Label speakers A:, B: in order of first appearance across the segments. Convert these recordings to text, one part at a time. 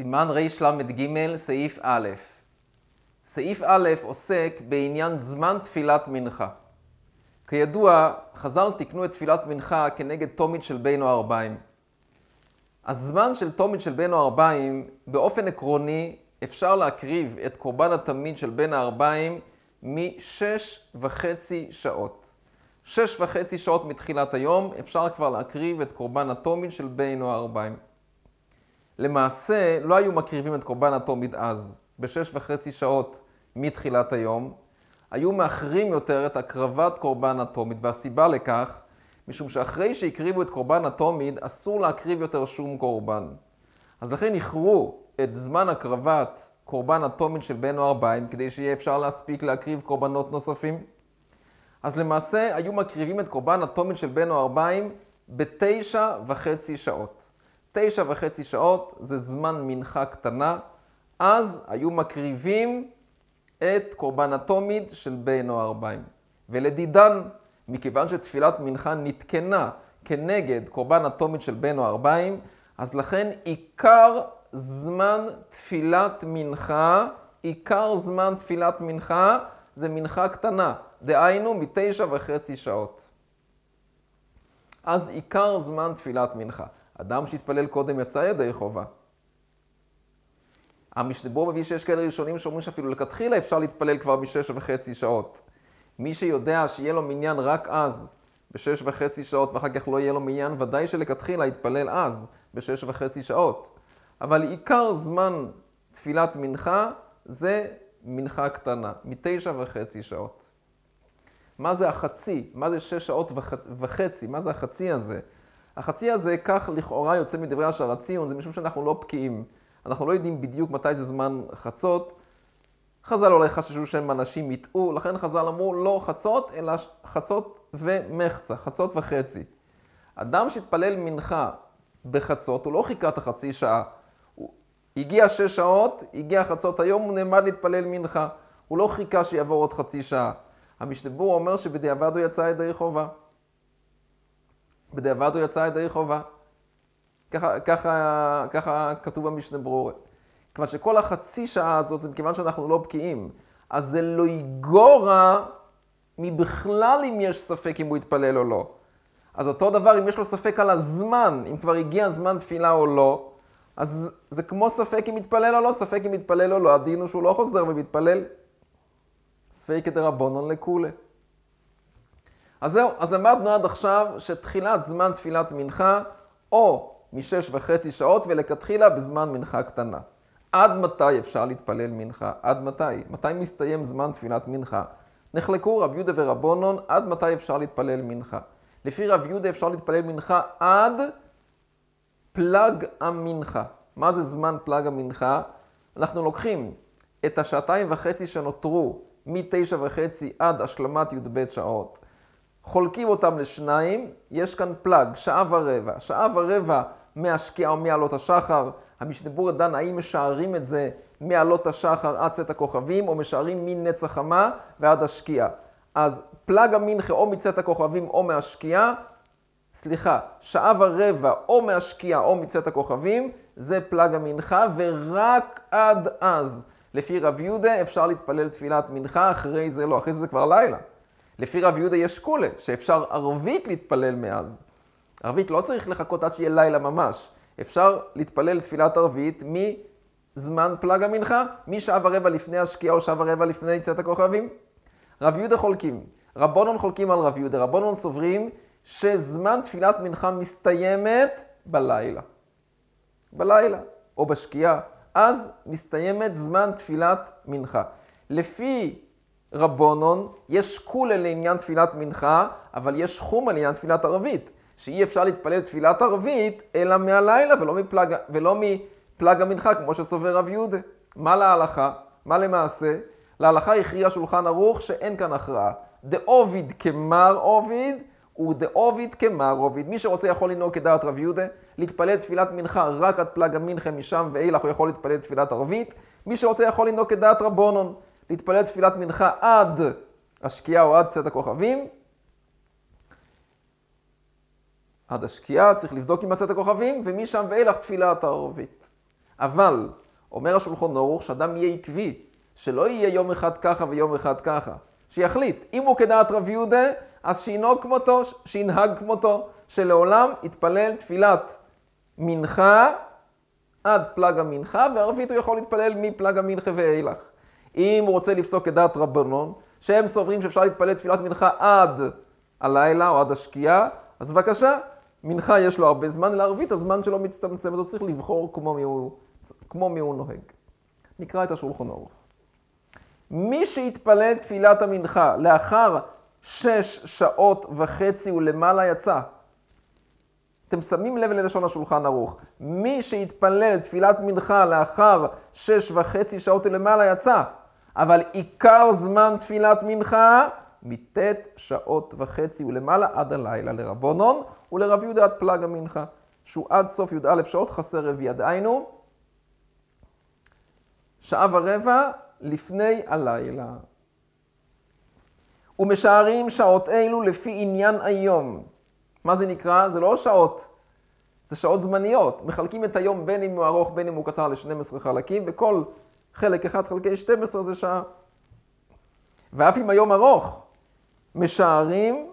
A: סימן רל"ג, סעיף א'. סעיף א' עוסק בעניין זמן תפילת מנחה. כידוע, חז"ל תיקנו את תפילת מנחה כנגד תומית של בין או ארבעים. הזמן של תומית של בין או ארבעים, באופן עקרוני, אפשר להקריב את קורבן התמיד של בין הארבעים משש וחצי שעות. שש וחצי שעות מתחילת היום אפשר כבר להקריב את קורבן התומית של בין או ארבעים. למעשה, לא היו מקריבים את קורבן התומית אז, בשש וחצי שעות מתחילת היום. היו מאחרים יותר את הקרבת קורבן התומית, והסיבה לכך, משום שאחרי שהקריבו את קורבן התומית, אסור להקריב יותר שום קורבן. אז לכן איחרו את זמן הקרבת קורבן התומית של בן או ארבעים, כדי שיהיה אפשר להספיק להקריב קורבנות נוספים. אז למעשה היו מקריבים את קורבן התומית של בן או ארבעים בתשע וחצי שעות. תשע וחצי שעות זה זמן מנחה קטנה, אז היו מקריבים את קורבן התומיד של בין או ארבעים. ולדידן, מכיוון שתפילת מנחה נתקנה כנגד קורבן התומיד של בין או ארבעים, אז לכן עיקר זמן תפילת מנחה, עיקר זמן תפילת מנחה זה מנחה קטנה, דהיינו מתשע וחצי שעות. אז עיקר זמן תפילת מנחה. אדם שהתפלל קודם יצא ידי חובה. המשתבור מביא שיש כאלה ראשונים שאומרים שאפילו לכתחילה אפשר להתפלל כבר משש וחצי שעות. מי שיודע שיהיה לו מניין רק אז, בשש וחצי שעות, ואחר כך לא יהיה לו מניין, ודאי שלכתחילה יתפלל אז, בשש וחצי שעות. אבל עיקר זמן תפילת מנחה זה מנחה קטנה, מתשע וחצי שעות. מה זה החצי? מה זה שש שעות וחצי? מה זה החצי הזה? החצי הזה, כך לכאורה יוצא מדברי השער הציון, זה משום שאנחנו לא בקיאים. אנחנו לא יודעים בדיוק מתי זה זמן חצות. חז"ל אולי חששו שהם אנשים יטעו, לכן חז"ל אמרו לא חצות, אלא חצות ומחצה, חצות וחצי. אדם שהתפלל מנחה בחצות, הוא לא חיכה את החצי שעה. הוא הגיע שש שעות, הגיע חצות היום, הוא נעמד להתפלל מנחה. הוא לא חיכה שיעבור עוד חצי שעה. המשתבור אומר שבדיעבד הוא יצא ידי חובה. בדיעבד הוא יצא ידי חובה. ככה, ככה, ככה כתוב במשנה ברורה. כיוון שכל החצי שעה הזאת זה מכיוון שאנחנו לא בקיאים. אז זה לא יגורע מבכלל אם יש ספק אם הוא יתפלל או לא. אז אותו דבר אם יש לו ספק על הזמן, אם כבר הגיע זמן תפילה או לא, אז זה כמו ספק אם יתפלל או לא, ספק אם יתפלל או לא, הדין הוא שהוא לא חוזר ומתפלל. ספקא דרבנון לכולי. אז זהו, אז למדנו עד עכשיו שתחילת זמן תפילת מנחה, או משש וחצי שעות ולכתחילה בזמן מנחה קטנה. עד מתי אפשר להתפלל מנחה? עד מתי? מתי מסתיים זמן תפילת מנחה? נחלקו רב יהודה ורבונון עד מתי אפשר להתפלל מנחה. לפי רב יהודה אפשר להתפלל מנחה עד פלג המנחה. מה זה זמן פלג המנחה? אנחנו לוקחים את השעתיים וחצי שנותרו מתשע וחצי עד השלמת י"ב שעות. חולקים אותם לשניים, יש כאן פלאג, שעה ורבע. שעה ורבע מהשקיעה או מעלות השחר. המשנה דן האם משערים את זה מעלות השחר עד צאת הכוכבים, או משערים מנץ החמה ועד השקיעה. אז פלאג המנחה או מצאת הכוכבים או מהשקיעה, סליחה, שעה ורבע או מהשקיעה או מצאת הכוכבים, זה פלאג המנחה, ורק עד אז, לפי רב יהודה, אפשר להתפלל תפילת מנחה, אחרי זה לא, אחרי זה זה כבר לילה. לפי רב יהודה יש כולה, שאפשר ערבית להתפלל מאז. ערבית לא צריך לחכות עד שיהיה לילה ממש. אפשר להתפלל תפילת ערבית מזמן פלג המנחה, משעה ורבע לפני השקיעה או שעה ורבע לפני יציאת הכוכבים. רב יהודה חולקים, רבונון חולקים על רב יהודה, רבונון סוברים שזמן תפילת מנחה מסתיימת בלילה. בלילה, או בשקיעה. אז מסתיימת זמן תפילת מנחה. לפי רבונון, יש כולה לעניין תפילת מנחה, אבל יש חומה לעניין תפילת ערבית, שאי אפשר להתפלל תפילת ערבית, אלא מהלילה ולא מפלג, ולא מפלג המנחה, כמו שסובר רב יהודה. מה להלכה? מה למעשה? להלכה הכריע שולחן ערוך שאין כאן הכרעה. דאוביד כמר עוביד ודאוביד כמר עוביד. מי שרוצה יכול לנהוג כדעת רב יהודה, להתפלל תפילת מנחה רק עד פלג המנחה משם ואילך הוא יכול להתפלל תפילת ערבית. מי שרוצה יכול לנהוג כדעת רבונון. להתפלל תפילת מנחה עד השקיעה או עד צאת הכוכבים. עד השקיעה צריך לבדוק עם צאת הכוכבים, ומשם ואילך תפילת הערבית. אבל, אומר השולחון אורוך, שאדם יהיה עקבי, שלא יהיה יום אחד ככה ויום אחד ככה. שיחליט, אם הוא כדעת רב יהודה, אז שינהוג כמותו, שינהג כמותו, שלעולם יתפלל תפילת מנחה עד פלג המנחה, וערבית הוא יכול להתפלל מפלג המנחה ואילך. אם הוא רוצה לפסוק כדעת רבנון, שהם סוברים שאפשר להתפלל תפילת מנחה עד הלילה או עד השקיעה, אז בבקשה, מנחה יש לו הרבה זמן, לערבית הזמן שלו מצטמצם, אז הוא צריך לבחור כמו מי הוא, כמו מי הוא נוהג. נקרא את השולחון ערוך. מי שיתפלל תפילת המנחה לאחר שש שעות וחצי ולמעלה יצא. אתם שמים לב ללשון השולחן ערוך. מי שיתפלל תפילת מנחה לאחר שש וחצי שעות ולמעלה יצא. אבל עיקר זמן תפילת מנחה מט' שעות וחצי ולמעלה עד הלילה לרבונון ולרב יהודה עד פלג המנחה, שהוא עד סוף י"א שעות חסר רביע. דהיינו, שעה ורבע לפני הלילה. ומשערים שעות אלו לפי עניין היום. מה זה נקרא? זה לא שעות, זה שעות זמניות. מחלקים את היום בין אם הוא ארוך בין אם הוא קצר ל-12 חלקים, וכל חלק 1 חלקי 12 זה שעה. ואף אם היום ארוך, משערים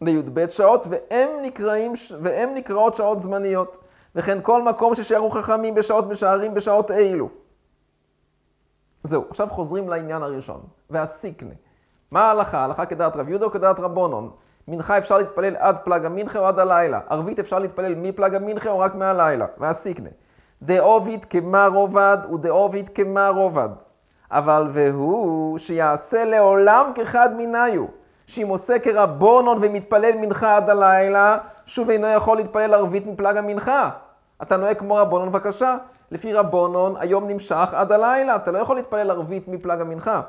A: לי"ב שעות, והם, נקראים, והם נקראות שעות זמניות. וכן כל מקום ששערו חכמים בשעות משערים בשעות אלו. זהו, עכשיו חוזרים לעניין הראשון, והסיקנה. מה ההלכה? ההלכה כדעת רב יהודה או כדעת רבונון? מנחה אפשר להתפלל עד פלג המנחה או עד הלילה. ערבית אפשר להתפלל מפלג המנחה או רק מהלילה. והסיקנה. דאוביד כמה רובד ודאוביד כמה רובד. אבל והוא שיעשה לעולם כחד מניו. שאם עושה כרבונון ומתפלל מנחה עד הלילה, שוב אינו יכול להתפלל ערבית מפלג המנחה. אתה נוהג כמו רבונון, בבקשה. לפי רבונון, היום נמשך עד הלילה, אתה לא יכול להתפלל ערבית מפלג המנחה.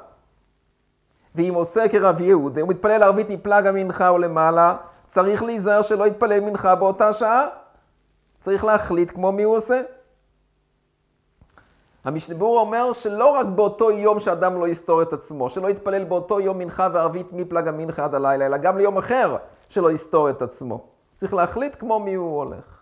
A: ואם עושה כרב יהודה, הוא מתפלל ערבית מפלג המנחה או למעלה, צריך להיזהר שלא יתפלל מנחה באותה שעה. צריך להחליט כמו מי הוא עושה. המשנבור אומר שלא רק באותו יום שאדם לא יסתור את עצמו, שלא יתפלל באותו יום מנחה וערבית מפלג המנחה עד הלילה, אלא גם ליום אחר שלא יסתור את עצמו. צריך להחליט כמו מי הוא הולך.